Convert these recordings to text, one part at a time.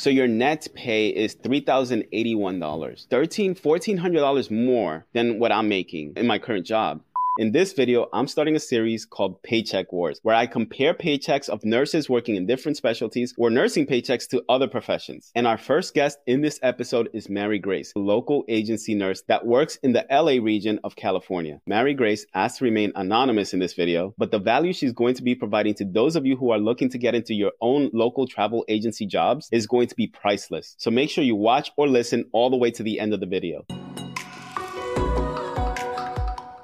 So your net pay is $3,081, $1,300, $1,400 more than what I'm making in my current job. In this video, I'm starting a series called Paycheck Wars, where I compare paychecks of nurses working in different specialties or nursing paychecks to other professions. And our first guest in this episode is Mary Grace, a local agency nurse that works in the LA region of California. Mary Grace asked to remain anonymous in this video, but the value she's going to be providing to those of you who are looking to get into your own local travel agency jobs is going to be priceless. So make sure you watch or listen all the way to the end of the video.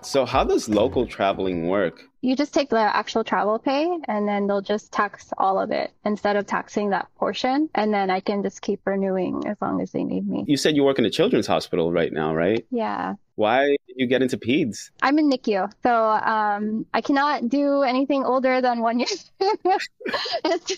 So, how does local traveling work? You just take the actual travel pay and then they'll just tax all of it instead of taxing that portion. And then I can just keep renewing as long as they need me. You said you work in a children's hospital right now, right? Yeah. Why did you get into peds? I'm in NICU, so um, I cannot do anything older than one year. it's,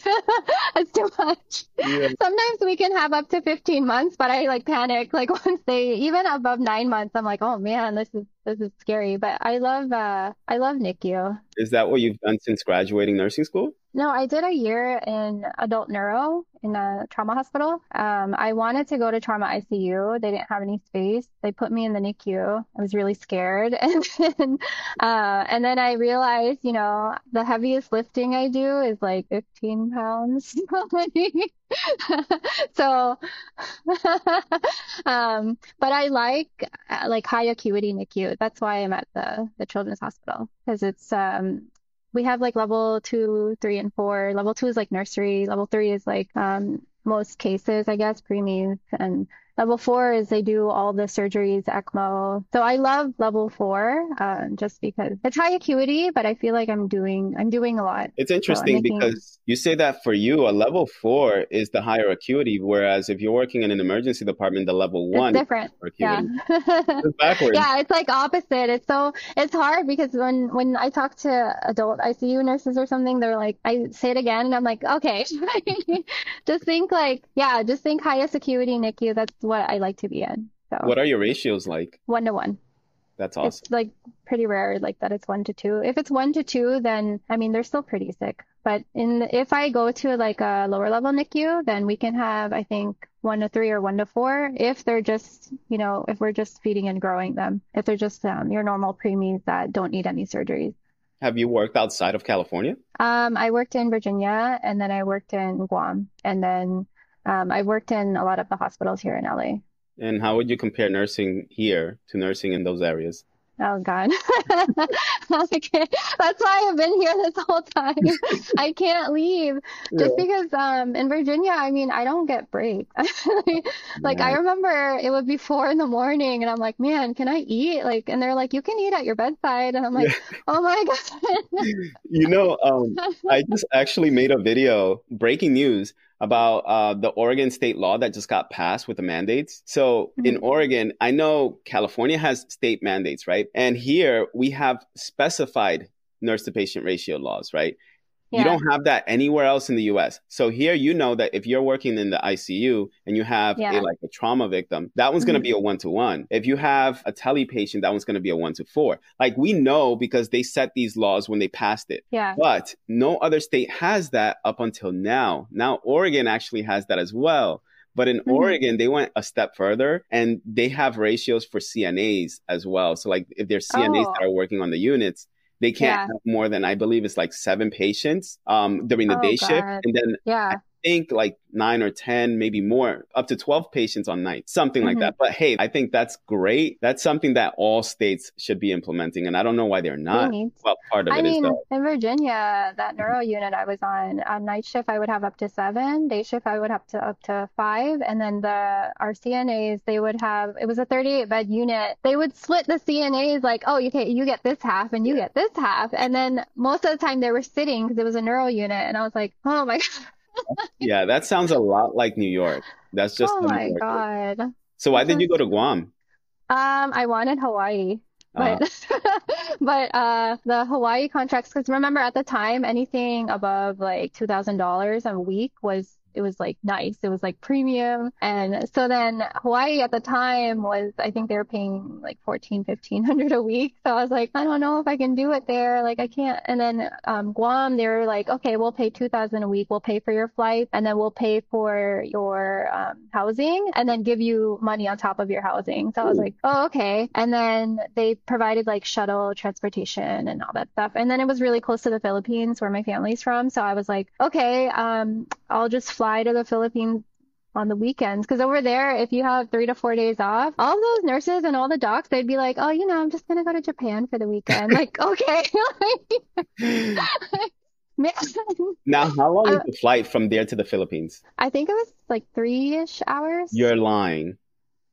it's too much. Yeah. Sometimes we can have up to 15 months, but I like panic. Like once they even above nine months, I'm like, oh man, this is this is scary. But I love uh, I love NICU. Is that what you've done since graduating nursing school? No, I did a year in adult neuro in a trauma hospital. Um, I wanted to go to trauma ICU. They didn't have any space. They put me in the NICU. I was really scared, and then, uh, and then I realized, you know, the heaviest lifting I do is like 15 pounds. so, um, but I like like high acuity NICU. That's why I'm at the the children's hospital because it's um we have like level two, three, and four. Level two is like nursery. Level three is like um, most cases, I guess, preemies and Level four is they do all the surgeries, ECMO. So I love level four uh, just because it's high acuity, but I feel like I'm doing I'm doing a lot. It's interesting so making... because you say that for you, a level four is the higher acuity, whereas if you're working in an emergency department, the level one it's different. Yeah. it's backwards. Yeah, it's like opposite. It's so it's hard because when when I talk to adult ICU nurses or something, they're like, I say it again, and I'm like, okay, just think like yeah, just think highest acuity NICU. That's what I like to be in. So what are your ratios like? One to one. That's awesome. It's like pretty rare, like that it's one to two. If it's one to two, then I mean they're still pretty sick. But in if I go to like a lower level NICU, then we can have I think one to three or one to four. If they're just you know if we're just feeding and growing them, if they're just um, your normal preemies that don't need any surgeries. Have you worked outside of California? Um, I worked in Virginia and then I worked in Guam and then um, I worked in a lot of the hospitals here in LA. And how would you compare nursing here to nursing in those areas? Oh God, that's why I've been here this whole time. I can't leave just yeah. because um, in Virginia, I mean, I don't get breaks. like I remember it would be four in the morning, and I'm like, man, can I eat? Like, and they're like, you can eat at your bedside, and I'm like, yeah. oh my God. you know, um, I just actually made a video, breaking news about uh, the Oregon state law that just got passed with the mandates. So mm-hmm. in Oregon, I know California has state mandates, right? And here we have specified nurse to patient ratio laws, right? Yeah. You don't have that anywhere else in the US. So here you know that if you're working in the ICU and you have yeah. a, like a trauma victim, that one's mm-hmm. going to be a 1 to 1. If you have a tele patient, that one's going to be a 1 to 4. Like we know because they set these laws when they passed it. Yeah. But no other state has that up until now. Now Oregon actually has that as well. But in mm-hmm. Oregon, they went a step further and they have ratios for CNAs as well. So like if there's CNAs oh. that are working on the units, they can't yeah. have more than I believe it's like seven patients um, during the oh, day God. shift, and then yeah think like nine or 10, maybe more, up to 12 patients on night, something mm-hmm. like that. But hey, I think that's great. That's something that all states should be implementing. And I don't know why they're not. Well, part of I it mean, is in Virginia, that neuro unit I was on, on night shift, I would have up to seven. Day shift, I would have to up to five. And then the our CNAs, they would have, it was a 38 bed unit. They would split the CNAs like, oh, you, can, you get this half and you get this half. And then most of the time they were sitting because it was a neuro unit. And I was like, oh my God yeah, that sounds a lot like New York. That's just oh my god. So why did you go to Guam? Um, I wanted Hawaii, but uh-huh. but uh, the Hawaii contracts. Because remember, at the time, anything above like two thousand dollars a week was it was like nice. It was like premium. And so then Hawaii at the time was, I think they were paying like 14, 1500 a week. So I was like, I don't know if I can do it there. Like I can't. And then, um, Guam, they were like, okay, we'll pay 2000 a week. We'll pay for your flight and then we'll pay for your, um, housing and then give you money on top of your housing. So I was like, oh, okay. And then they provided like shuttle transportation and all that stuff. And then it was really close to the Philippines where my family's from. So I was like, okay, um, I'll just fly to the Philippines on the weekends because over there if you have three to four days off all those nurses and all the docs they'd be like oh you know i'm just gonna go to japan for the weekend. Like okay. Now how long is uh, the flight from there to the philippines? I think it was like three-ish hours. You're lying.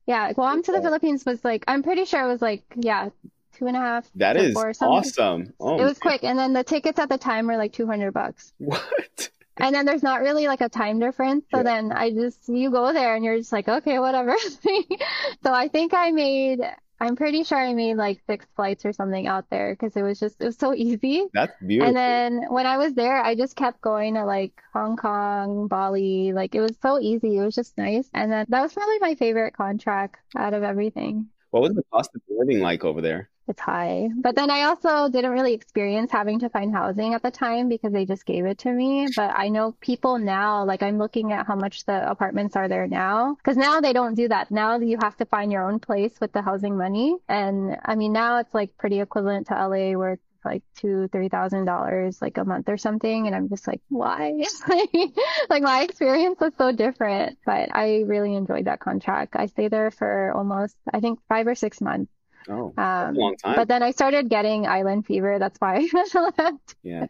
Yeah guam to the philippines was like i'm pretty sure it was like yeah two and a half that is awesome. Oh, it was quick and then the tickets at the time were like 200 bucks. What and then there's not really like a time difference. So yeah. then I just, you go there and you're just like, okay, whatever. so I think I made, I'm pretty sure I made like six flights or something out there because it was just, it was so easy. That's beautiful. And then when I was there, I just kept going to like Hong Kong, Bali. Like it was so easy. It was just nice. And then that was probably my favorite contract out of everything. What was the cost of living like over there? It's high. But then I also didn't really experience having to find housing at the time because they just gave it to me. But I know people now, like I'm looking at how much the apartments are there now because now they don't do that. Now you have to find your own place with the housing money. And I mean, now it's like pretty equivalent to LA where like two, three thousand dollars like a month or something. And I'm just like, why? like my experience was so different. But I really enjoyed that contract. I stayed there for almost, I think five or six months. Oh, um, long time. But then I started getting island fever. That's why I left. Yeah.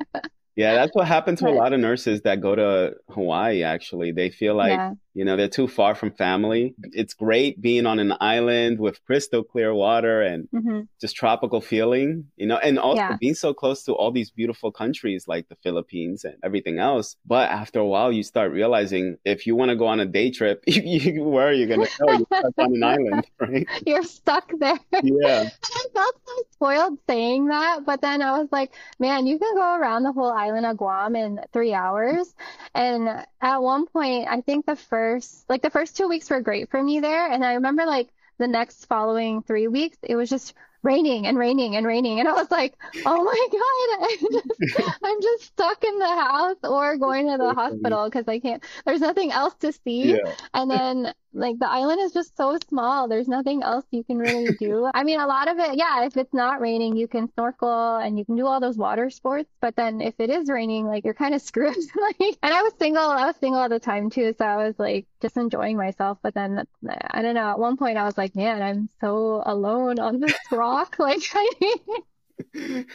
Yeah, that's what happened to a lot of nurses that go to Hawaii, actually. They feel like, yeah. You know, they're too far from family. It's great being on an island with crystal clear water and mm-hmm. just tropical feeling, you know, and also yeah. being so close to all these beautiful countries like the Philippines and everything else. But after a while, you start realizing if you want to go on a day trip, you, where are you going to go? You're stuck on an island, right? You're stuck there. Yeah. I felt so spoiled saying that, but then I was like, man, you can go around the whole island island of Guam in three hours. And at one point, I think the first, like the first two weeks were great for me there. And I remember like the next following three weeks, it was just raining and raining and raining. And I was like, oh my God, I'm just, I'm just stuck in the house or going to the hospital because I can't, there's nothing else to see. Yeah. And then like the island is just so small. There's nothing else you can really do. I mean, a lot of it, yeah, if it's not raining, you can snorkel and you can do all those water sports. But then if it is raining, like you're kind of screwed. like, and I was single, I was single at the time too. So I was like just enjoying myself. But then I don't know, at one point I was like, man, I'm so alone on this rock. like I need,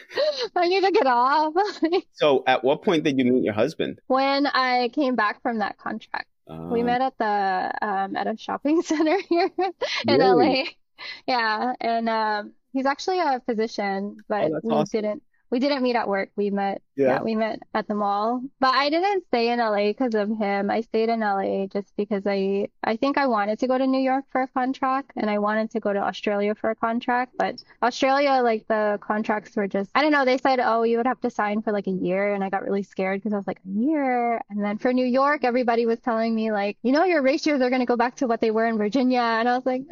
I need to get off. so at what point did you meet your husband? When I came back from that contract. We uh, met at the um, at a shopping center here in really? LA. Yeah, and um, he's actually a physician, but oh, we awesome. didn't we didn't meet at work. We met, yeah. yeah. we met at the mall. But I didn't stay in LA because of him. I stayed in LA just because I, I think I wanted to go to New York for a contract and I wanted to go to Australia for a contract. But Australia, like the contracts were just, I don't know. They said, oh, you would have to sign for like a year. And I got really scared because I was like, a year. And then for New York, everybody was telling me like, you know, your ratios are going to go back to what they were in Virginia. And I was like,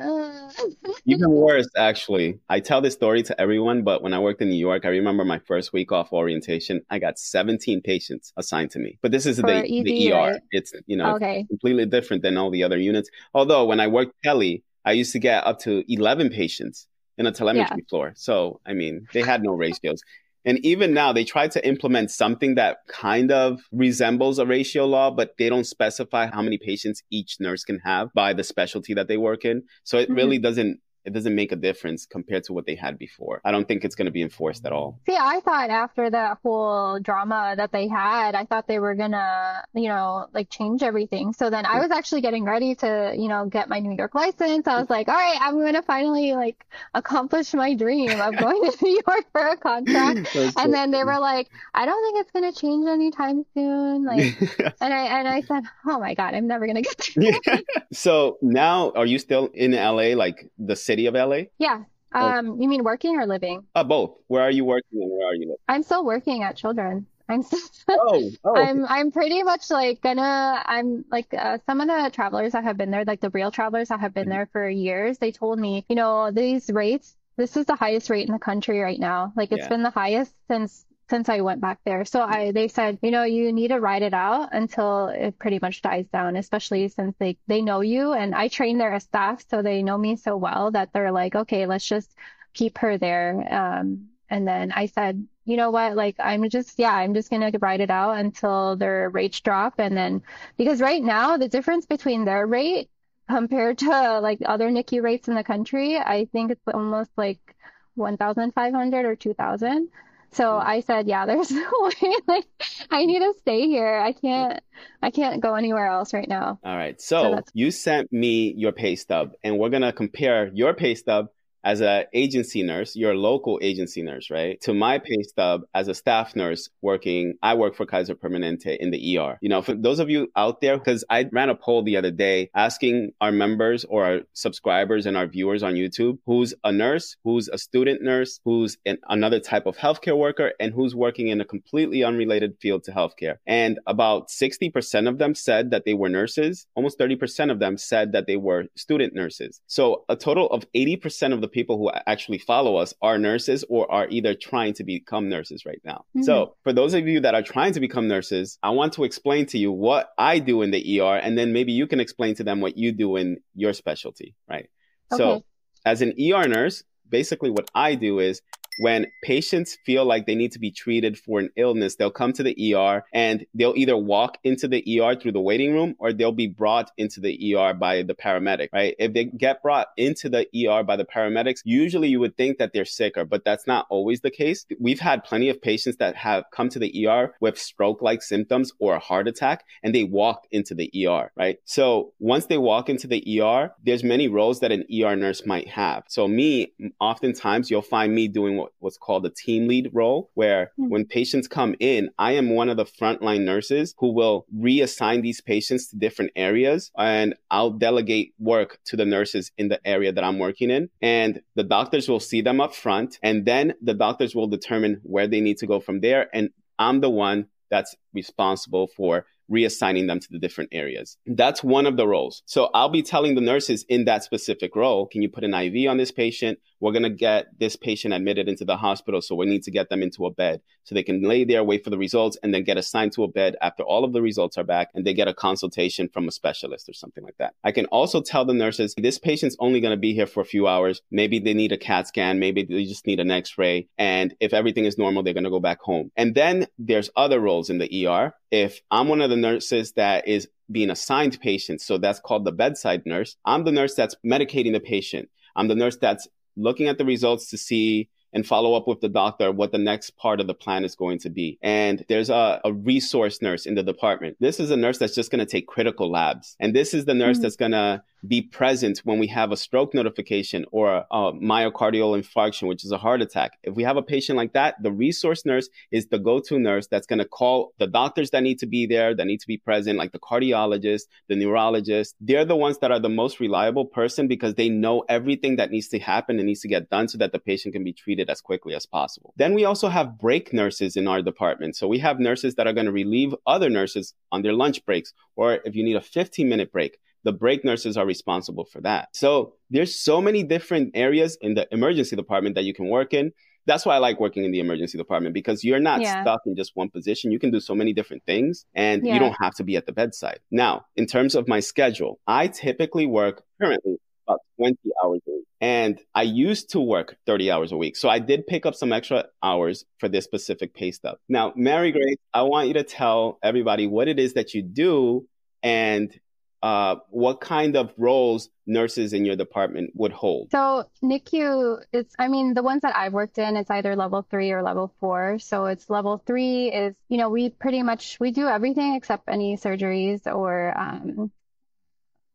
even worse, actually. I tell this story to everyone, but when I worked in New York, I remember my first week off orientation, I got 17 patients assigned to me. But this is the, ED, the ER. Right? It's, you know, okay. completely different than all the other units. Although when I worked Kelly, I used to get up to 11 patients in a telemetry yeah. floor. So, I mean, they had no ratios. And even now, they try to implement something that kind of resembles a ratio law, but they don't specify how many patients each nurse can have by the specialty that they work in. So it mm-hmm. really doesn't it doesn't make a difference compared to what they had before. I don't think it's going to be enforced at all. See, I thought after that whole drama that they had, I thought they were going to, you know, like change everything. So then I was actually getting ready to, you know, get my New York license. I was like, all right, I'm going to finally like accomplish my dream of going to New York for a contract. and then they were like, I don't think it's going to change anytime soon. Like, and I, and I said, oh my God, I'm never going to get there. yeah. So now are you still in LA, like the city of LA? Yeah. Um, you mean working or living? Uh, both. Where are you working and where are you living? I'm still working at Children. I'm oh, oh. I'm I'm pretty much like gonna I'm like uh, some of the travelers that have been there, like the real travelers that have been mm-hmm. there for years, they told me, you know, these rates, this is the highest rate in the country right now. Like it's yeah. been the highest since since I went back there. So I they said, you know, you need to ride it out until it pretty much dies down, especially since they they know you and I train their staff, so they know me so well that they're like, okay, let's just keep her there. Um, and then I said, you know what, like I'm just yeah, I'm just gonna ride it out until their rates drop, and then because right now the difference between their rate compared to like other NICU rates in the country, I think it's almost like 1,500 or 2,000. So I said, yeah, there's no way. Like, I need to stay here. I can't, I can't go anywhere else right now. All right. So, so you sent me your pay stub, and we're gonna compare your pay stub as an agency nurse, your local agency nurse, right? To my pay stub as a staff nurse working, I work for Kaiser Permanente in the ER. You know, for those of you out there, because I ran a poll the other day asking our members or our subscribers and our viewers on YouTube who's a nurse, who's a student nurse, who's an, another type of healthcare worker, and who's working in a completely unrelated field to healthcare. And about 60% of them said that they were nurses. Almost 30% of them said that they were student nurses. So a total of 80% of the people who actually follow us are nurses or are either trying to become nurses right now. Mm-hmm. So, for those of you that are trying to become nurses, I want to explain to you what I do in the ER, and then maybe you can explain to them what you do in your specialty, right? Okay. So, as an ER nurse, basically what I do is when patients feel like they need to be treated for an illness, they'll come to the ER and they'll either walk into the ER through the waiting room or they'll be brought into the ER by the paramedic, right? If they get brought into the ER by the paramedics, usually you would think that they're sicker, but that's not always the case. We've had plenty of patients that have come to the ER with stroke like symptoms or a heart attack and they walk into the ER, right? So once they walk into the ER, there's many roles that an ER nurse might have. So me, oftentimes you'll find me doing what what's called a team lead role, where mm-hmm. when patients come in, I am one of the frontline nurses who will reassign these patients to different areas and I'll delegate work to the nurses in the area that I'm working in. And the doctors will see them up front and then the doctors will determine where they need to go from there. And I'm the one that's responsible for reassigning them to the different areas. That's one of the roles. So I'll be telling the nurses in that specific role, can you put an IV on this patient? We're going to get this patient admitted into the hospital. So we need to get them into a bed so they can lay there, wait for the results, and then get assigned to a bed after all of the results are back and they get a consultation from a specialist or something like that. I can also tell the nurses this patient's only going to be here for a few hours. Maybe they need a CAT scan. Maybe they just need an x ray. And if everything is normal, they're going to go back home. And then there's other roles in the ER. If I'm one of the nurses that is being assigned patients, so that's called the bedside nurse, I'm the nurse that's medicating the patient. I'm the nurse that's looking at the results to see and follow up with the doctor what the next part of the plan is going to be. And there's a, a resource nurse in the department. This is a nurse that's just going to take critical labs. And this is the nurse mm-hmm. that's going to be present when we have a stroke notification or a myocardial infarction, which is a heart attack. If we have a patient like that, the resource nurse is the go to nurse that's going to call the doctors that need to be there, that need to be present, like the cardiologist, the neurologist. They're the ones that are the most reliable person because they know everything that needs to happen and needs to get done so that the patient can be treated as quickly as possible. Then we also have break nurses in our department. So we have nurses that are going to relieve other nurses on their lunch breaks, or if you need a 15 minute break the break nurses are responsible for that. So there's so many different areas in the emergency department that you can work in. That's why I like working in the emergency department because you're not yeah. stuck in just one position. You can do so many different things and yeah. you don't have to be at the bedside. Now, in terms of my schedule, I typically work currently about 20 hours a week. And I used to work 30 hours a week. So I did pick up some extra hours for this specific pay stub. Now, Mary Grace, I want you to tell everybody what it is that you do and uh, what kind of roles nurses in your department would hold? So NICU is, I mean, the ones that I've worked in, it's either level three or level four. So it's level three is, you know, we pretty much we do everything except any surgeries or um,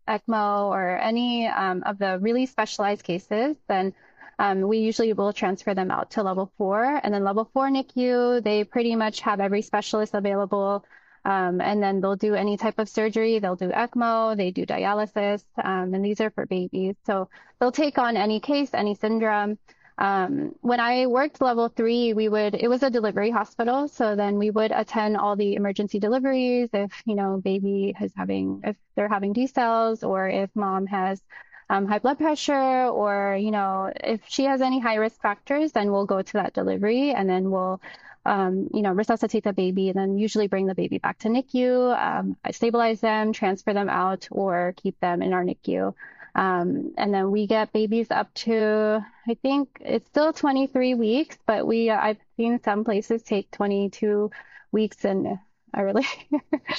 ECMO or any um, of the really specialized cases. Then um, we usually will transfer them out to level four, and then level four NICU, they pretty much have every specialist available um, and then they'll do any type of surgery. They'll do ECMO, they do dialysis, um, and these are for babies. So they'll take on any case, any syndrome. Um, when I worked level three, we would, it was a delivery hospital. So then we would attend all the emergency deliveries if, you know, baby is having, if they're having decels or if mom has um, high blood pressure or, you know, if she has any high risk factors, then we'll go to that delivery and then we'll, um, you know, resuscitate the baby and then usually bring the baby back to NICU, um, stabilize them, transfer them out or keep them in our NICU. Um, and then we get babies up to, I think it's still 23 weeks, but we, I've seen some places take 22 weeks and early,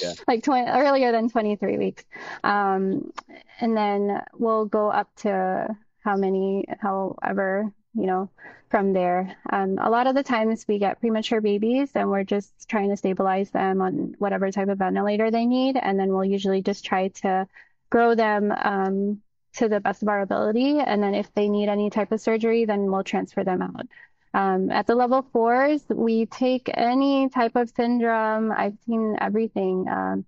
yeah. like 20, earlier than 23 weeks. Um, and then we'll go up to how many, however, you know, from there. Um, a lot of the times we get premature babies and we're just trying to stabilize them on whatever type of ventilator they need. And then we'll usually just try to grow them um, to the best of our ability. And then if they need any type of surgery, then we'll transfer them out. Um, at the level fours, we take any type of syndrome. I've seen everything. Um,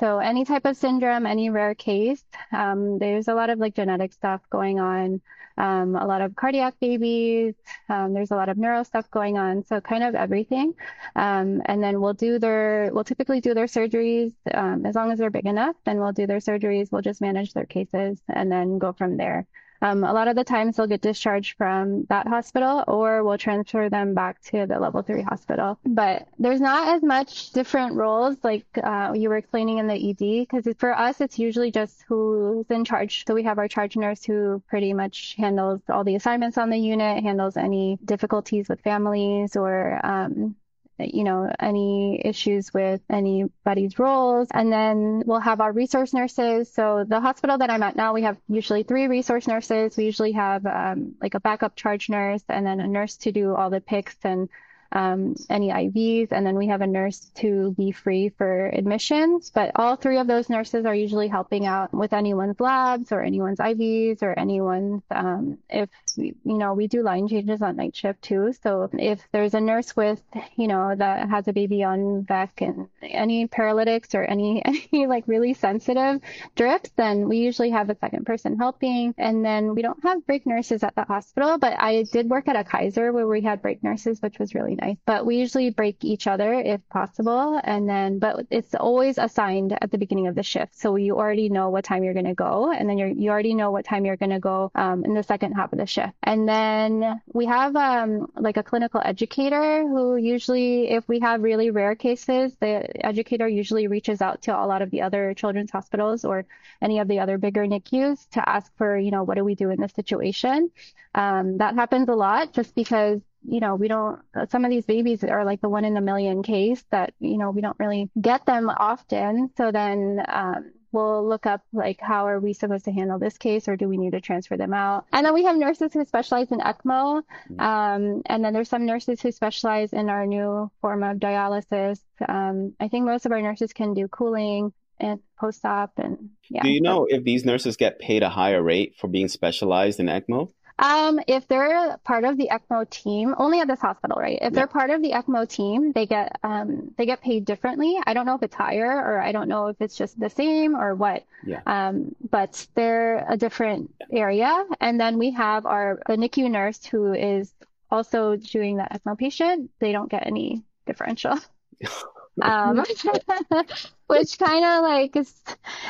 so any type of syndrome, any rare case, um, there's a lot of like genetic stuff going on um, a lot of cardiac babies. Um, there's a lot of neuro stuff going on, so kind of everything. Um, and then we'll do their, we'll typically do their surgeries um, as long as they're big enough. Then we'll do their surgeries. We'll just manage their cases and then go from there. Um, a lot of the times they'll get discharged from that hospital or we'll transfer them back to the level three hospital. But there's not as much different roles like uh, you were explaining in the ED because for us, it's usually just who's in charge. So we have our charge nurse who pretty much handles all the assignments on the unit, handles any difficulties with families or um, you know, any issues with anybody's roles. And then we'll have our resource nurses. So the hospital that I'm at now, we have usually three resource nurses. We usually have um, like a backup charge nurse and then a nurse to do all the PICCs and um, any IVs, and then we have a nurse to be free for admissions. But all three of those nurses are usually helping out with anyone's labs or anyone's IVs or anyone's, um, if, you know, we do line changes on night shift too. So if there's a nurse with, you know, that has a baby on VEC and any paralytics or any, any like really sensitive drips, then we usually have a second person helping. And then we don't have break nurses at the hospital, but I did work at a Kaiser where we had break nurses, which was really nice But we usually break each other if possible. And then, but it's always assigned at the beginning of the shift. So you already know what time you're going to go. And then you already know what time you're going to go um, in the second half of the shift. And then we have um, like a clinical educator who usually, if we have really rare cases, the educator usually reaches out to a lot of the other children's hospitals or any of the other bigger NICUs to ask for, you know, what do we do in this situation? Um, that happens a lot just because you know, we don't, some of these babies are like the one in a million case that, you know, we don't really get them often. So then, um, we'll look up like how are we supposed to handle this case or do we need to transfer them out? And then we have nurses who specialize in ecmo. Mm-hmm. um, and then there's some nurses who specialize in our new form of dialysis. Um, i think most of our nurses can do cooling and post-op and yeah. Do you know if these nurses get paid a higher rate for being specialized in ecmo um, if they're part of the ECMO team, only at this hospital, right? If yeah. they're part of the ECMO team, they get um, they get paid differently. I don't know if it's higher or I don't know if it's just the same or what. Yeah. Um, but they're a different area. And then we have our the NICU nurse who is also doing the ECMO patient. They don't get any differential. um, which kind of like is,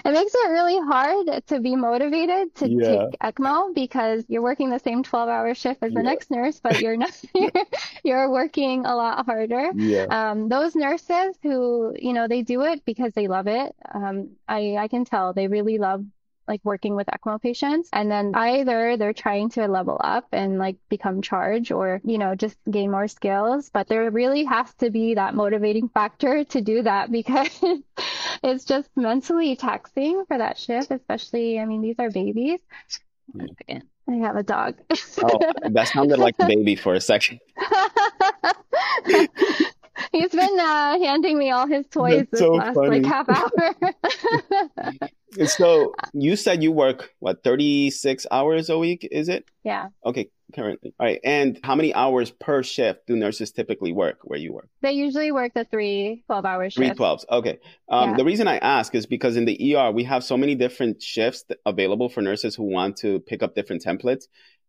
it makes it really hard to be motivated to yeah. take ECMO because you're working the same 12 hour shift as the yeah. next nurse, but you're not, you're, you're, working a lot harder. Yeah. Um, those nurses who, you know, they do it because they love it. Um, I, I can tell they really love like working with ECMO patients. And then either they're trying to level up and like become charge or, you know, just gain more skills. But there really has to be that motivating factor to do that because it's just mentally taxing for that shift, especially, I mean, these are babies. Yeah. I have a dog. oh, that sounded like a baby for a second. He's been uh, handing me all his toys That's this so last funny. like half hour. So you said you work what 36 hours a week is it? Yeah. Okay currently. All right and how many hours per shift do nurses typically work where you work? They usually work the three 12 hour shifts. three 12s okay. Um, yeah. the reason i ask is because in the er we have so many different shifts available for nurses who want to pick up different templates.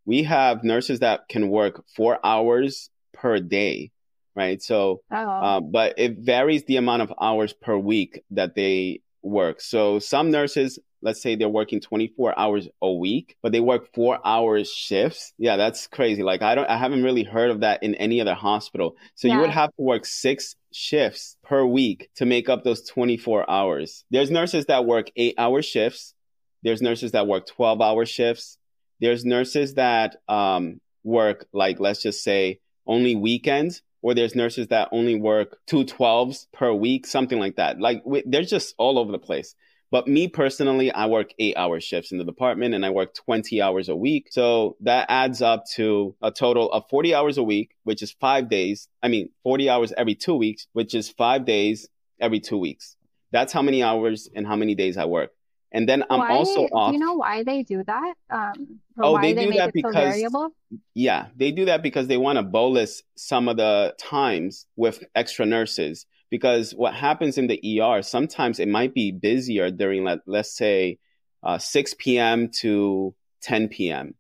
We have nurses that can work four hours per day, right? So, Oh, uh, but it varies the amount of hours per week that they work. So some nurses, let's say they're working 24 hours a week, but they work four hours shifts. Yeah, that's crazy. Like I don't, I haven't really heard of that in any other hospital. So you would have to work six shifts per week to make up those 24 hours. There's nurses that work eight hour shifts. There's nurses that work 12 hour shifts. There's nurses that um, work like, let's just say only weekends or there's nurses that only work two 12s per week, something like that. Like they're just all over the place. But me personally, I work eight hour shifts in the department and I work 20 hours a week. So that adds up to a total of 40 hours a week, which is five days. I mean, 40 hours every two weeks, which is five days every two weeks. That's how many hours and how many days I work. And then I'm why, also off. do you know why they do that? Um, Oh, why they they do that it so because- Yeah, they do that because they want to bolus some of the times with extra nurses. Because what happens in the ER, sometimes it might be busier during, let, let's say, uh, 6 p.m. to 10 p.m.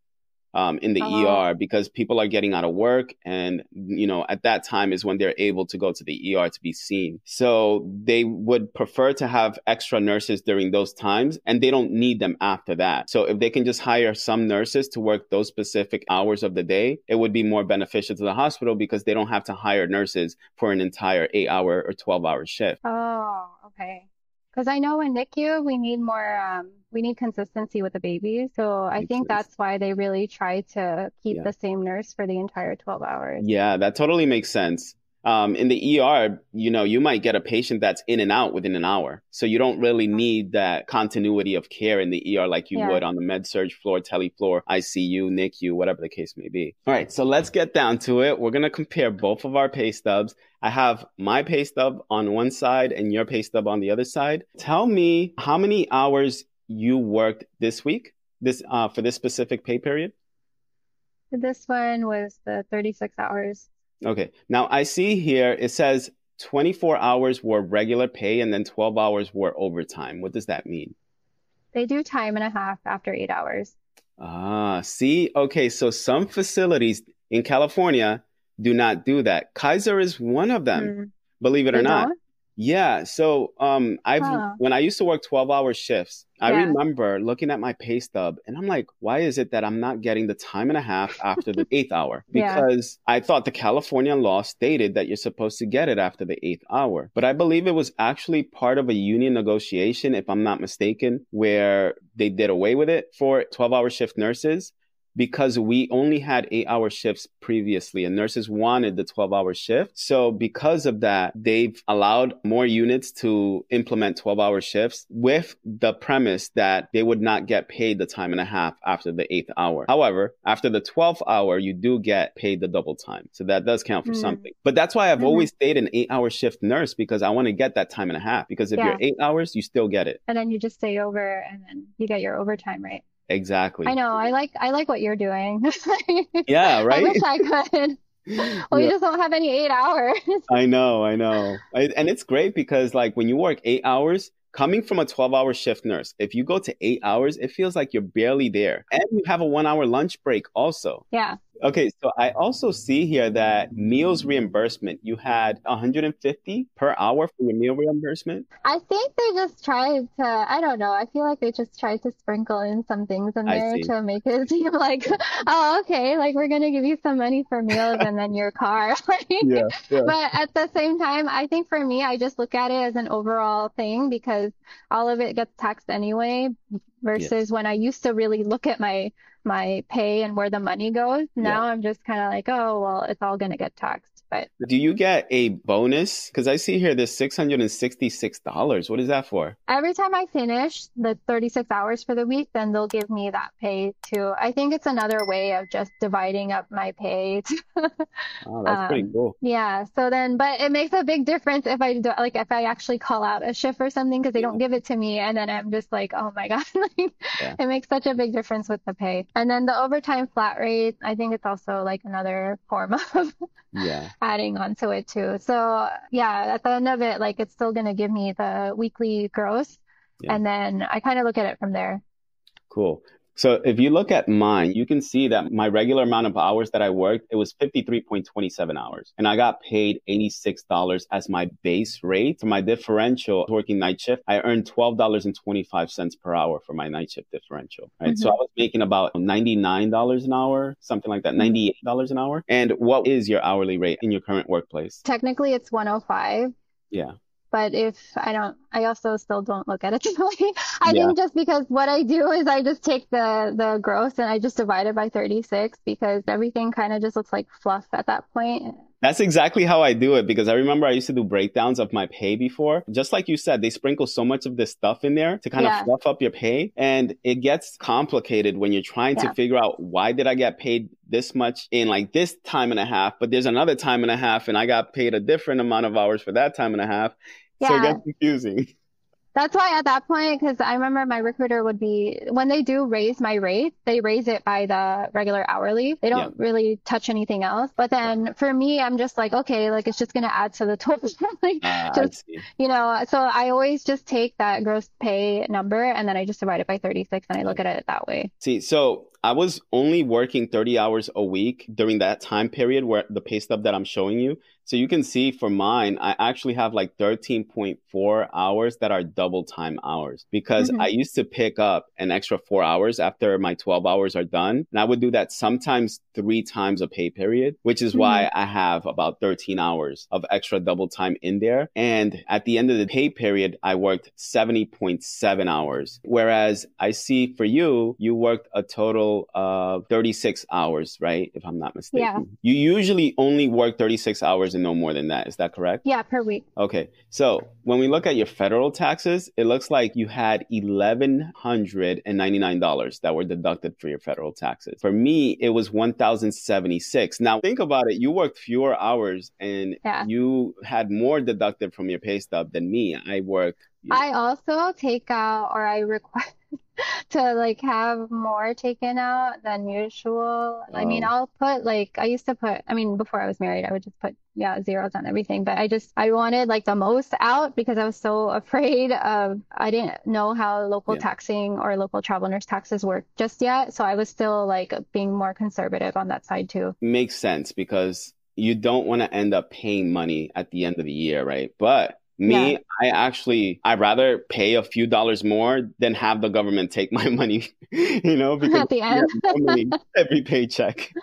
Um, in the Oh. ER because people are getting out of work. And, you know, at that time is when they're able to go to the ER to be seen. So they would prefer to have extra nurses during those times and they don't need them after that. So if they can just hire some nurses to work those specific hours of the day, it would be more beneficial to the hospital because they don't have to hire nurses for an entire eight hour or 12 hour shift. Oh, okay. Because I know in NICU we need more, um, we need consistency with the baby. So I Makes think sense. that's why they really try to keep Yeah. the same nurse for the entire 12 hours. Yeah, that totally makes sense. Um, in the ER, you know, you might get a patient that's in and out within an hour. So you don't really need that continuity of care in the ER like you Yeah. would on the med surg floor, tele floor, ICU, NICU, whatever the case may be. All right, so let's get down to it. We're going to compare both of our pay stubs. I have my pay stub on one side and your pay stub on the other side. Tell me how many hours you worked this week, this uh, for this specific pay period. This one was the 36 hours. Okay. Now I see here it says 24 hours were regular pay and then 12 hours were overtime. What does that mean? They do time and a half after eight hours. Ah, see? Okay, so some facilities in California do not do that. Kaiser is one of them, Mm. believe it They or not. don't? Yeah, so um I've Huh. when I used to work 12-hour shifts, I remember looking at my pay stub and I'm like, why is it that I'm not getting the time and a half after the eighth hour? Yeah. Because I thought the California law stated that you're supposed to get it after the eighth hour. But I believe it was actually part of a union negotiation, if I'm not mistaken, where they did away with it for 12-hour shift nurses because we only had eight hour shifts previously and nurses wanted the 12 hour shift. So because of that, they've allowed more units to implement 12 hour shifts with the premise that they would not get paid the time and a half after the eighth hour. However, after the 12th hour, you do get paid the double time. So that does count for Mm. something. But that's why I've Mhm. always stayed an eight hour shift nurse because I want to get that time and a half because if Yeah. you're eight hours, you still get it. And then you just stay over and then you get your overtime, right? Exactly. I know. I like I like what you're doing. Yeah, right. I wish I could. Well, we Yeah. just don't have any eight hours. I know, I know. I, and it's great because like when you work eight hours, coming from a 12 hour shift nurse, if you go to eight hours, it feels like you're barely there. And you have a one hour lunch break also. Yeah. Okay, so I also see here that meals reimbursement, you had 150 per hour for your meal reimbursement. I think they just tried to, I don't know. I feel like they just tried to sprinkle in some things in there to make it seem like, oh, okay, like we're gonna give you some money for meals and then your car. Like, yeah. But at the same time, I think for me, I just look at it as an overall thing because all of it gets taxed anyway, versus when I used to really look at my my pay and where the money goes. Now I'm just kind of like, oh, well, it's all gonna get taxed. But Do you get a bonus? Because I see here there's $666. What is that for? every time I finish the 36 hours for the week, then they'll give me that pay too. I think it's another way of just dividing up my pay. Oh, that's pretty Um, cool. Yeah, so then, but it makes a big difference if I do, like, if I actually call out a shift or something because they don't give it to me, and then I'm just like, oh my God, like, Yeah. it makes such a big difference with the pay. And then the overtime flat rate, I think it's also like another form of Yeah. adding onto it too. So yeah, at the end of it, like, it's still gonna give me the weekly gross, Yeah. and then I kind of look at it from there. Cool. So if you look at mine, you can see that my regular amount of hours that I worked, it was 53.27 hours. And I got paid $86 as my base rate. For my differential working night shift, I earned $12.25 per hour for my night shift differential. Right. Mm-hmm. So I was making about $99 an hour, something like that, mm-hmm. $98 an hour. And what is your hourly rate in your current workplace? Technically, it's 105. Yeah but if I don't, I also still don't look at it. I yeah. think just because what I do is I just take the the gross and I just divide it by 36 because everything kind of just looks like fluff at that point. That's exactly how I do it because I remember I used to do breakdowns of my pay before. Just like you said, they sprinkle so much of this stuff in there to kind yeah. of fluff up your pay. And it gets complicated when you're trying yeah. to figure out why did I get paid this much in like this time and a half, but there's another time and a half and I got paid a different amount of hours for that time and a half. Yeah. So it gets confusing. That's why at that point, because I remember my recruiter would be, when they do raise my rate, they raise it by the regular hourly. They don't yeah. really touch anything else. But then for me, I'm just like, okay, like it's just going to add to the total. like, uh, just, you know, so I always just take that gross pay number and then I just divide it by 36 and I look at it that way. See, so I was only working 30 hours a week during that time period where the pay stub that I'm showing you. So you can see for mine, I actually have like 13.4 hours that are double time hours because mm-hmm. I used to pick up an extra four hours after my 12 hours are done. And I would do that sometimes three times a pay period, which is mm-hmm. why I have about 13 hours of extra double time in there. And at the end of the pay period, I worked 70.7 hours. Whereas I see for you, you worked a total of 36 hours, right? If I'm not mistaken. Yeah. You usually only work 36 hours and no more than that. Is that correct? Yeah, per week. Okay. So when we look at your federal taxes, it looks like you had $1,199 that were deducted for your federal taxes. For me, it was 1,076. Now think about it. You worked fewer hours and yeah. you had more deducted from your pay stub than me. I worked. I also take out or I require to like have more taken out than usual. I mean, oh. I'll put like I used to put. I mean, before I was married, I would just put yeah zeros on everything. But I just I wanted like the most out because I was so afraid of I didn't know how local yeah. taxing or local travel nurse taxes work just yet. So I was still like being more conservative on that side too. Makes sense because you don't want to end up paying money at the end of the year, right? But me, yeah. I actually I'd rather pay a few dollars more than have the government take my money, you know, because at the end every paycheck.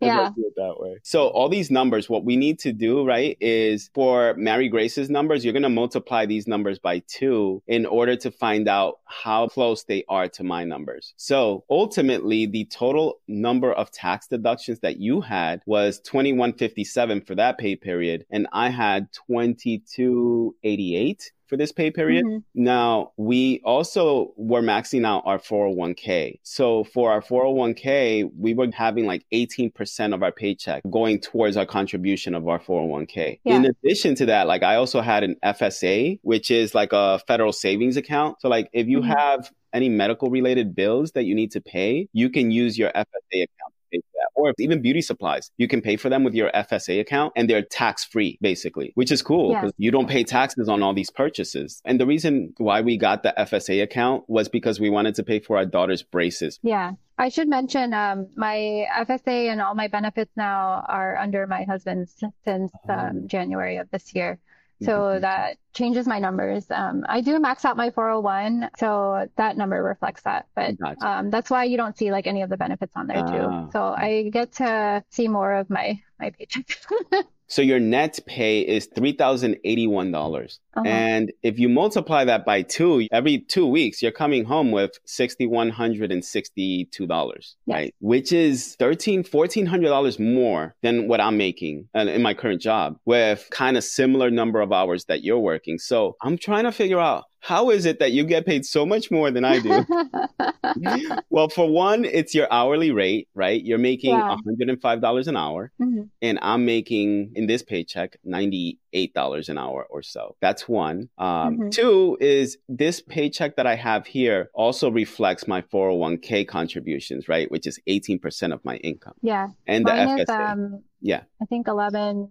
yeah. that way. So all these numbers, what we need to do, right, is for Mary Grace's numbers, you're gonna multiply these numbers by two in order to find out how close they are to my numbers. So ultimately the total number of tax deductions that you had was 2157 for that pay period, and I had 22 88 for this pay period. Mm-hmm. Now, we also were maxing out our 401k. So for our 401k, we were having like 18% of our paycheck going towards our contribution of our 401k. Yeah. In addition to that, like I also had an FSA, which is like a federal savings account. So like if you mm-hmm. have any medical related bills that you need to pay, you can use your FSA account pay for that. Or even beauty supplies, you can pay for them with your FSA account and they're tax free, basically, which is cool because yeah. you don't pay taxes on all these purchases. And the reason why we got the FSA account was because we wanted to pay for our daughter's braces. Yeah. I should mention um, my FSA and all my benefits now are under my husband's since um, January of this year. So that changes my numbers. Um, I do max out my 401, so that number reflects that. But um, that's why you don't see like any of the benefits on there too. Ah. So I get to see more of my my paycheck. So your net pay is $3,081. uh-huh. And if you multiply that by two, every two weeks, you're coming home with $6,162, yes. right? Which is $1,300, $1,400 more than what I'm making in my current job with kind of similar number of hours that you're working. So I'm trying to figure out how is it that you get paid so much more than I do? well, for one, it's your hourly rate, right? You're making yeah. $105 an hour, mm-hmm. and I'm making in this paycheck $98 an hour or so. That's one. Um, mm-hmm. Two is this paycheck that I have here also reflects my 401k contributions, right? Which is 18% of my income. Yeah. And Mine the FSA. Is, um, yeah. I think 11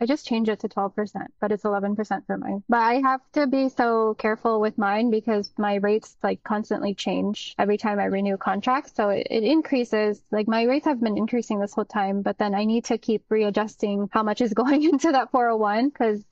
I just changed it to 12%, but it's 11% for mine. But I have to be so careful with mine because my rates like constantly change every time I renew contracts. So it, it increases. Like my rates have been increasing this whole time, but then I need to keep readjusting how much is going into that 401 because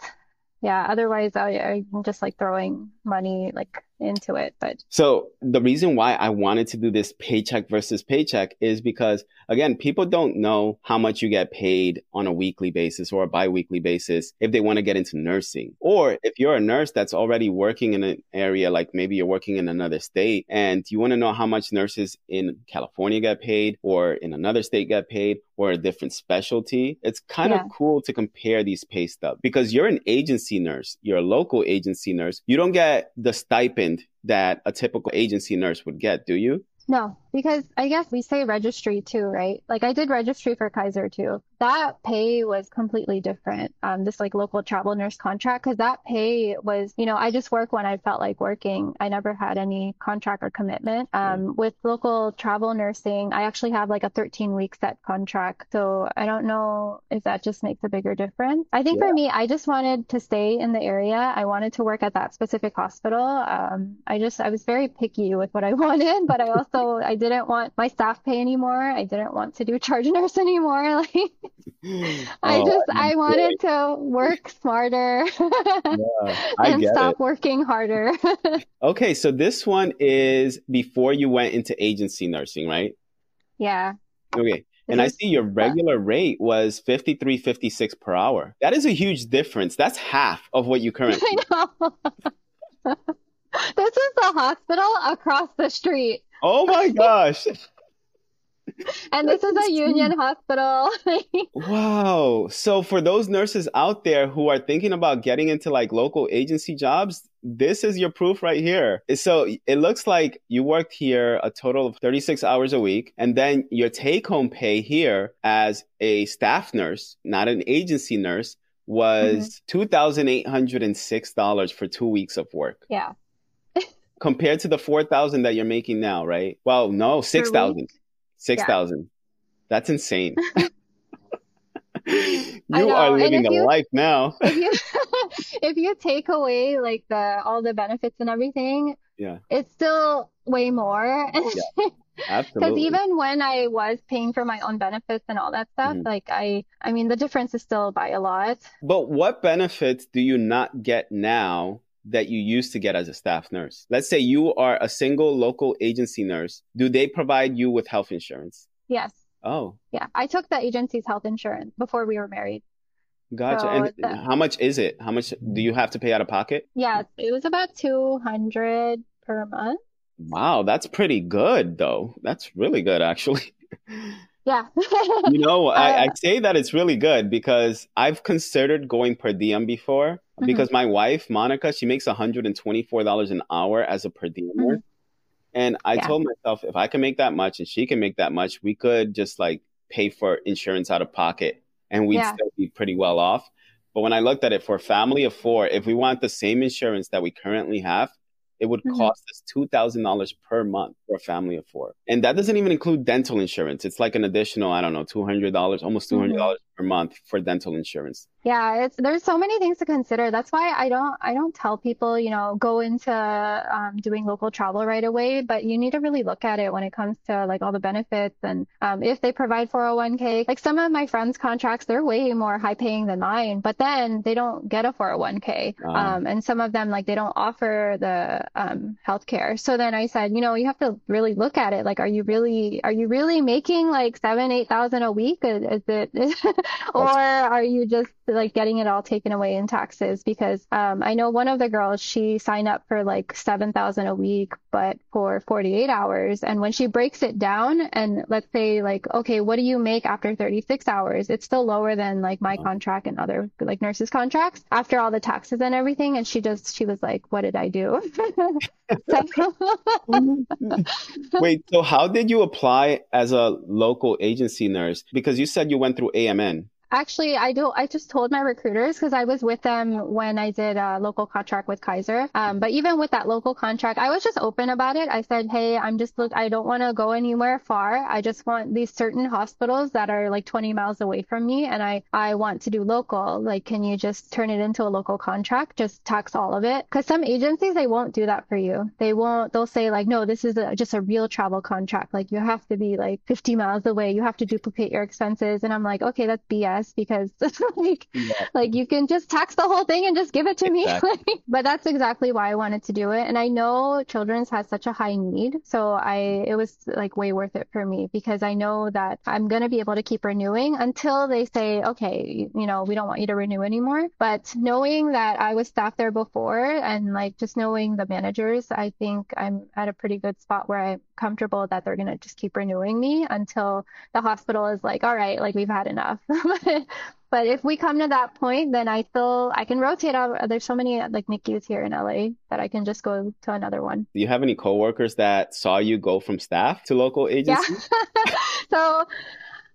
yeah, otherwise I, I'm just like throwing money like into it. But so the reason why I wanted to do this paycheck versus paycheck is because again, people don't know how much you get paid on a weekly basis or a biweekly basis if they want to get into nursing. Or if you're a nurse that's already working in an area like maybe you're working in another state and you want to know how much nurses in California get paid or in another state get paid or a different specialty, it's kind yeah. of cool to compare these pay stubs because you're an agency nurse, you're a local agency nurse. You don't get the stipend that a typical agency nurse would get, do you? No, because I guess we say registry too, right? Like I did registry for Kaiser too that pay was completely different. Um, this like local travel nurse contract, because that pay was, you know, I just work when I felt like working. I never had any contract or commitment. Um, with local travel nursing, I actually have like a 13 week set contract. So I don't know if that just makes a bigger difference. I think yeah. for me, I just wanted to stay in the area. I wanted to work at that specific hospital. Um, I just, I was very picky with what I wanted, but I also, I didn't want my staff pay anymore. I didn't want to do charge nurse anymore. Like, I oh, just I wanted to work smarter yeah, and stop it. working harder. okay, so this one is before you went into agency nursing, right? Yeah. Okay. and I see your regular rate was fifty three fifty six per hour. That is a huge difference. That's half of what you currently. I know. this is the hospital across the street. Oh my gosh and this is a union hospital. wow. So for those nurses out there who are thinking about getting into like local agency jobs, this is your proof right here. So it looks like you worked here a total of 36 hours a week. And then your take home pay here as a staff nurse, not an agency nurse, was mm-hmm. $2,806 for two weeks of work. Yeah. Compared to the 4000 that you're making now, right? Well, no, 6000 Six thousand. Yeah. That's insane. you are living a life now. if you if you take away like the all the benefits and everything, yeah, it's still way more. yeah, Because even when I was paying for my own benefits and all that stuff, mm-hmm. like I, I mean, the difference is still by a lot. But what benefits do you not get now that you used to get as a staff nurse? Let's say you are a single local agency nurse. Do they provide you with health insurance? Yes. Oh. Yeah. I took the agency's health insurance before we were married. Gotcha. So and the, how much is it? How much do you have to pay out of pocket? Yeah, it was about 200 per month. Wow, that's pretty good though. That's really good actually. Yeah. you know, uh, I, I, say that it's really good because I've considered going per diem before mm-hmm. because my wife, Monica, she makes $124 an hour as a per diem. Mm-hmm. And I yeah. told myself, if I can make that much and she can make that much, we could just like pay for insurance out of pocket and we'd yeah. still be pretty well off. But when I looked at it for a family of four, if we want the same insurance that we currently have, it would mm-hmm. cost us $2,000 per month for a family of four. And that doesn't even include dental insurance. It's like an additional, I don't know, $200, almost $200 mm-hmm. Per month for dental insurance. Yeah, it's there's so many things to consider. That's why I don't I don't tell people, you know, go into um, doing local travel right away. But you need to really look at it when it comes to like all the benefits and um, if they provide 401k. Like some of my friends' contracts, they're way more high paying than mine, but then they don't get a 401k. Uh, ah. um, and some of them like they don't offer the um, healthcare. So then I said, you know, you have to really look at it. Like, are you really are you really making like seven eight thousand a week? Is, is it or are you just like getting it all taken away in taxes because um, I know one of the girls she signed up for like seven thousand a week, but for forty eight hours, and when she breaks it down and let's say like okay, what do you make after thirty six hours? It's still lower than like my contract and other like nurses contracts after all the taxes and everything, and she just she was like, what did I do? Wait, so how did you apply as a local agency nurse? Because you said you went through AMN. Actually, I do. I just told my recruiters because I was with them when I did a local contract with Kaiser. Um, but even with that local contract, I was just open about it. I said, "Hey, I'm just look. I don't want to go anywhere far. I just want these certain hospitals that are like 20 miles away from me, and I I want to do local. Like, can you just turn it into a local contract? Just tax all of it? Because some agencies they won't do that for you. They won't. They'll say like, no, this is a, just a real travel contract. Like, you have to be like 50 miles away. You have to duplicate your expenses. And I'm like, okay, that's BS because like yeah. like you can just tax the whole thing and just give it to exactly. me. but that's exactly why I wanted to do it. And I know children's has such a high need, so I it was like way worth it for me because I know that I'm gonna be able to keep renewing until they say, okay, you know, we don't want you to renew anymore. But knowing that I was staff there before and like just knowing the managers, I think I'm at a pretty good spot where I'm comfortable that they're gonna just keep renewing me until the hospital is like, all right, like we've had enough. but if we come to that point, then I still I can rotate out. There's so many like NICUs here in LA that I can just go to another one. Do you have any coworkers that saw you go from staff to local agency? Yeah. so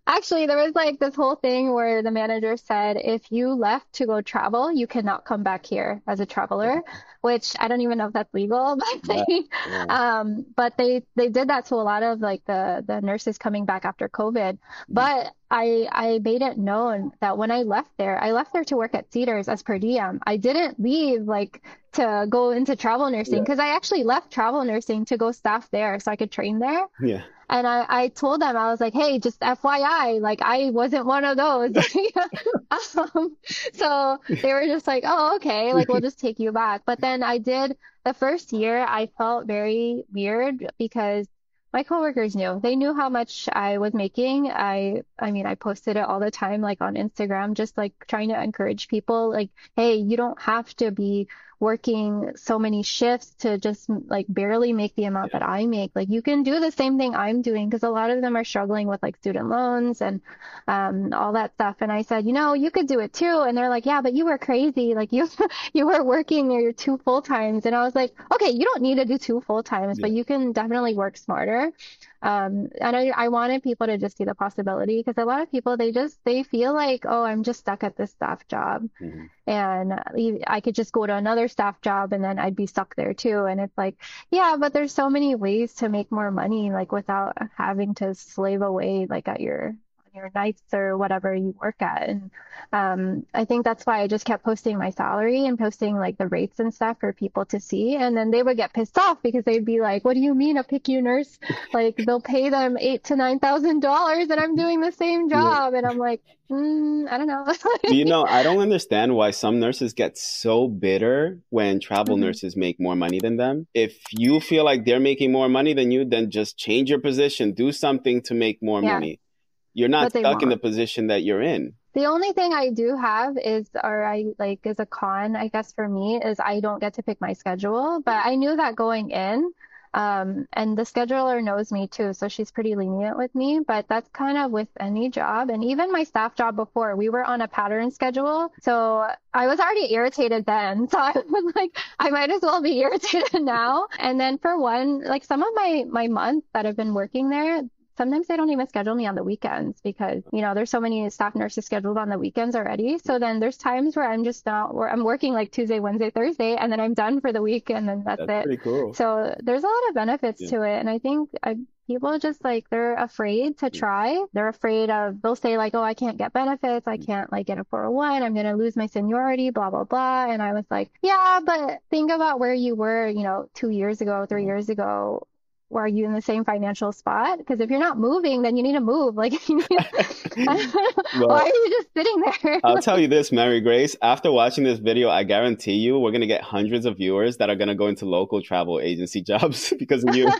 Actually, there was like this whole thing where the manager said if you left to go travel, you cannot come back here as a traveler, which I don't even know if that's legal, but they, yeah. um, but they they did that to a lot of like the the nurses coming back after COVID. Mm. But I I made it known that when I left there, I left there to work at Cedars as per diem. I didn't leave like to go into travel nursing because yeah. I actually left travel nursing to go staff there so I could train there. Yeah. And I, I told them, I was like, hey, just FYI, like I wasn't one of those. um, so they were just like, oh, okay, like we'll just take you back. But then I did the first year, I felt very weird because my coworkers knew. They knew how much I was making. I I mean, I posted it all the time like on Instagram just like trying to encourage people like, "Hey, you don't have to be working so many shifts to just like barely make the amount yeah. that I make. Like you can do the same thing I'm doing because a lot of them are struggling with like student loans and um, all that stuff. And I said, you know, you could do it too. And they're like, yeah, but you were crazy. Like you you were working your two full times. And I was like, okay, you don't need to do two full times, yeah. but you can definitely work smarter. Um, and I, I wanted people to just see the possibility because a lot of people they just they feel like oh I'm just stuck at this staff job mm-hmm. and I could just go to another staff job and then I'd be stuck there too and it's like yeah but there's so many ways to make more money like without having to slave away like at your your nights or whatever you work at. And um, I think that's why I just kept posting my salary and posting like the rates and stuff for people to see. And then they would get pissed off because they'd be like, "What do you mean a PICU nurse? like they'll pay them eight to nine thousand dollars, and I'm doing the same job." Yeah. And I'm like, mm, I don't know. do you know? I don't understand why some nurses get so bitter when travel mm-hmm. nurses make more money than them. If you feel like they're making more money than you, then just change your position, do something to make more yeah. money you're not stuck in the position that you're in. The only thing I do have is, or I like, is a con, I guess, for me, is I don't get to pick my schedule. But I knew that going in. Um, and the scheduler knows me too, so she's pretty lenient with me. But that's kind of with any job. And even my staff job before, we were on a pattern schedule. So I was already irritated then. So I was like, I might as well be irritated now. And then for one, like some of my, my months that I've been working there, sometimes they don't even schedule me on the weekends because you know there's so many staff nurses scheduled on the weekends already. So then there's times where i'm just not where i'm working like tuesday wednesday thursday and then i'm done for the week and then that's, that's it. pretty cool. so there's a lot of benefits yeah. to it and i think I, people just like they're afraid to try. They're afraid of they'll say like oh i can't get benefits. I mm. can't like get a 401 i'm going to lose my seniority blah blah blah. And i was like yeah but think about where you were you know two years ago three mm. years ago are you in the same financial spot? Because if you're not moving, then you need to move. Like, well, why are you just sitting there? I'll tell you this, Mary Grace. After watching this video, I guarantee you we're going to get hundreds of viewers that are going to go into local travel agency jobs because of you.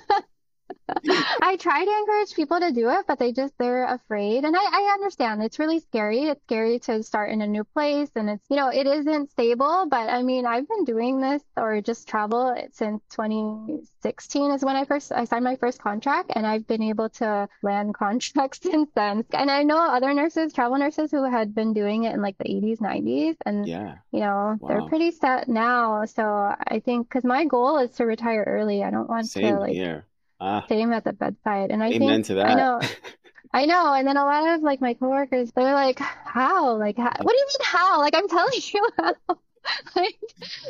I try to encourage people to do it, but they just they're afraid. And I, I understand it's really scary. It's scary to start in a new place and it's you know, it isn't stable, but I mean I've been doing this or just travel since twenty sixteen is when I first I signed my first contract and I've been able to land contracts since then. And I know other nurses, travel nurses who had been doing it in like the eighties, nineties and yeah. you know, wow. they're pretty set now. So I think cuz my goal is to retire early. I don't want Same to like here Ah, same at the bedside. And I amen think to that. I know I know. And then a lot of like my coworkers, they're like, how? Like, how? what do you mean how? Like, I'm telling you how. Like,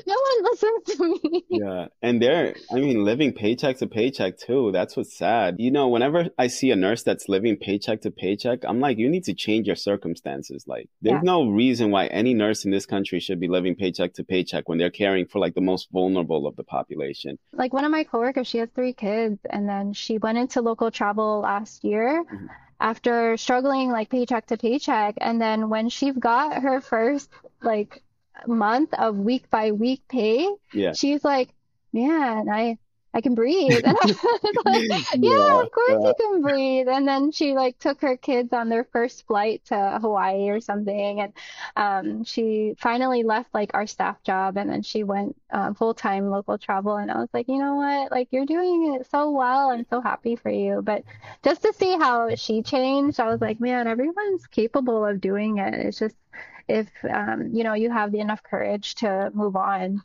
no one listens to me. Yeah. And they're, I mean, living paycheck to paycheck too. That's what's sad. You know, whenever I see a nurse that's living paycheck to paycheck, I'm like, you need to change your circumstances. Like, there's Yeah. no reason why any nurse in this country should be living paycheck to paycheck when they're caring for like the most vulnerable of the population. Like one of my coworkers, she has three kids, and then she went into local travel last year Mhm. after struggling like paycheck to paycheck. And then when she got her first like month of week by week pay, Yeah. she's like, man, I I can breathe. And I was like, yeah, Yeah, of course yeah. you can breathe. And then she like took her kids on their first flight to Hawaii or something. And um, she finally left like our staff job and then she went um, full-time local travel. And I was like, you know what? Like you're doing it so well. I'm so happy for you. But just to see how she changed, I was like, man, everyone's capable of doing it. It's just if um, you know, you have the enough courage to move on.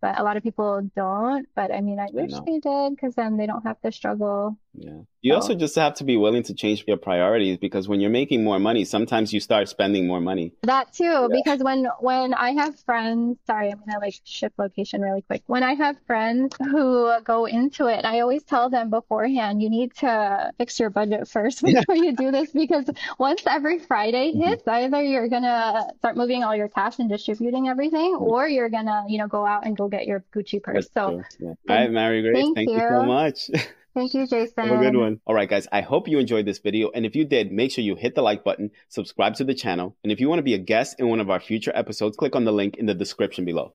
But a lot of people don't. But I mean, I wish they did because then they don't have to struggle. Yeah. You So- also just have to be willing to change your priorities because when you're making more money, sometimes you start spending more money. That too, because when when I have friends, sorry, I'm gonna like shift location really quick. When I have friends who go into it, I always tell them beforehand, you need to fix your budget first before you do this because once every Friday Mhm. hits, either you're gonna start moving all your cash and distributing everything, or you're gonna, you know, go out and go get your Gucci purse. That's So true. Yeah. All right, Mary Grace, thank thank you so much. thank you, Jason. Have a good one. All right, guys. I hope you enjoyed this video. And if you did, make sure you hit the like button, subscribe to the channel. And if you want to be a guest in one of our future episodes, click on the link in the description below.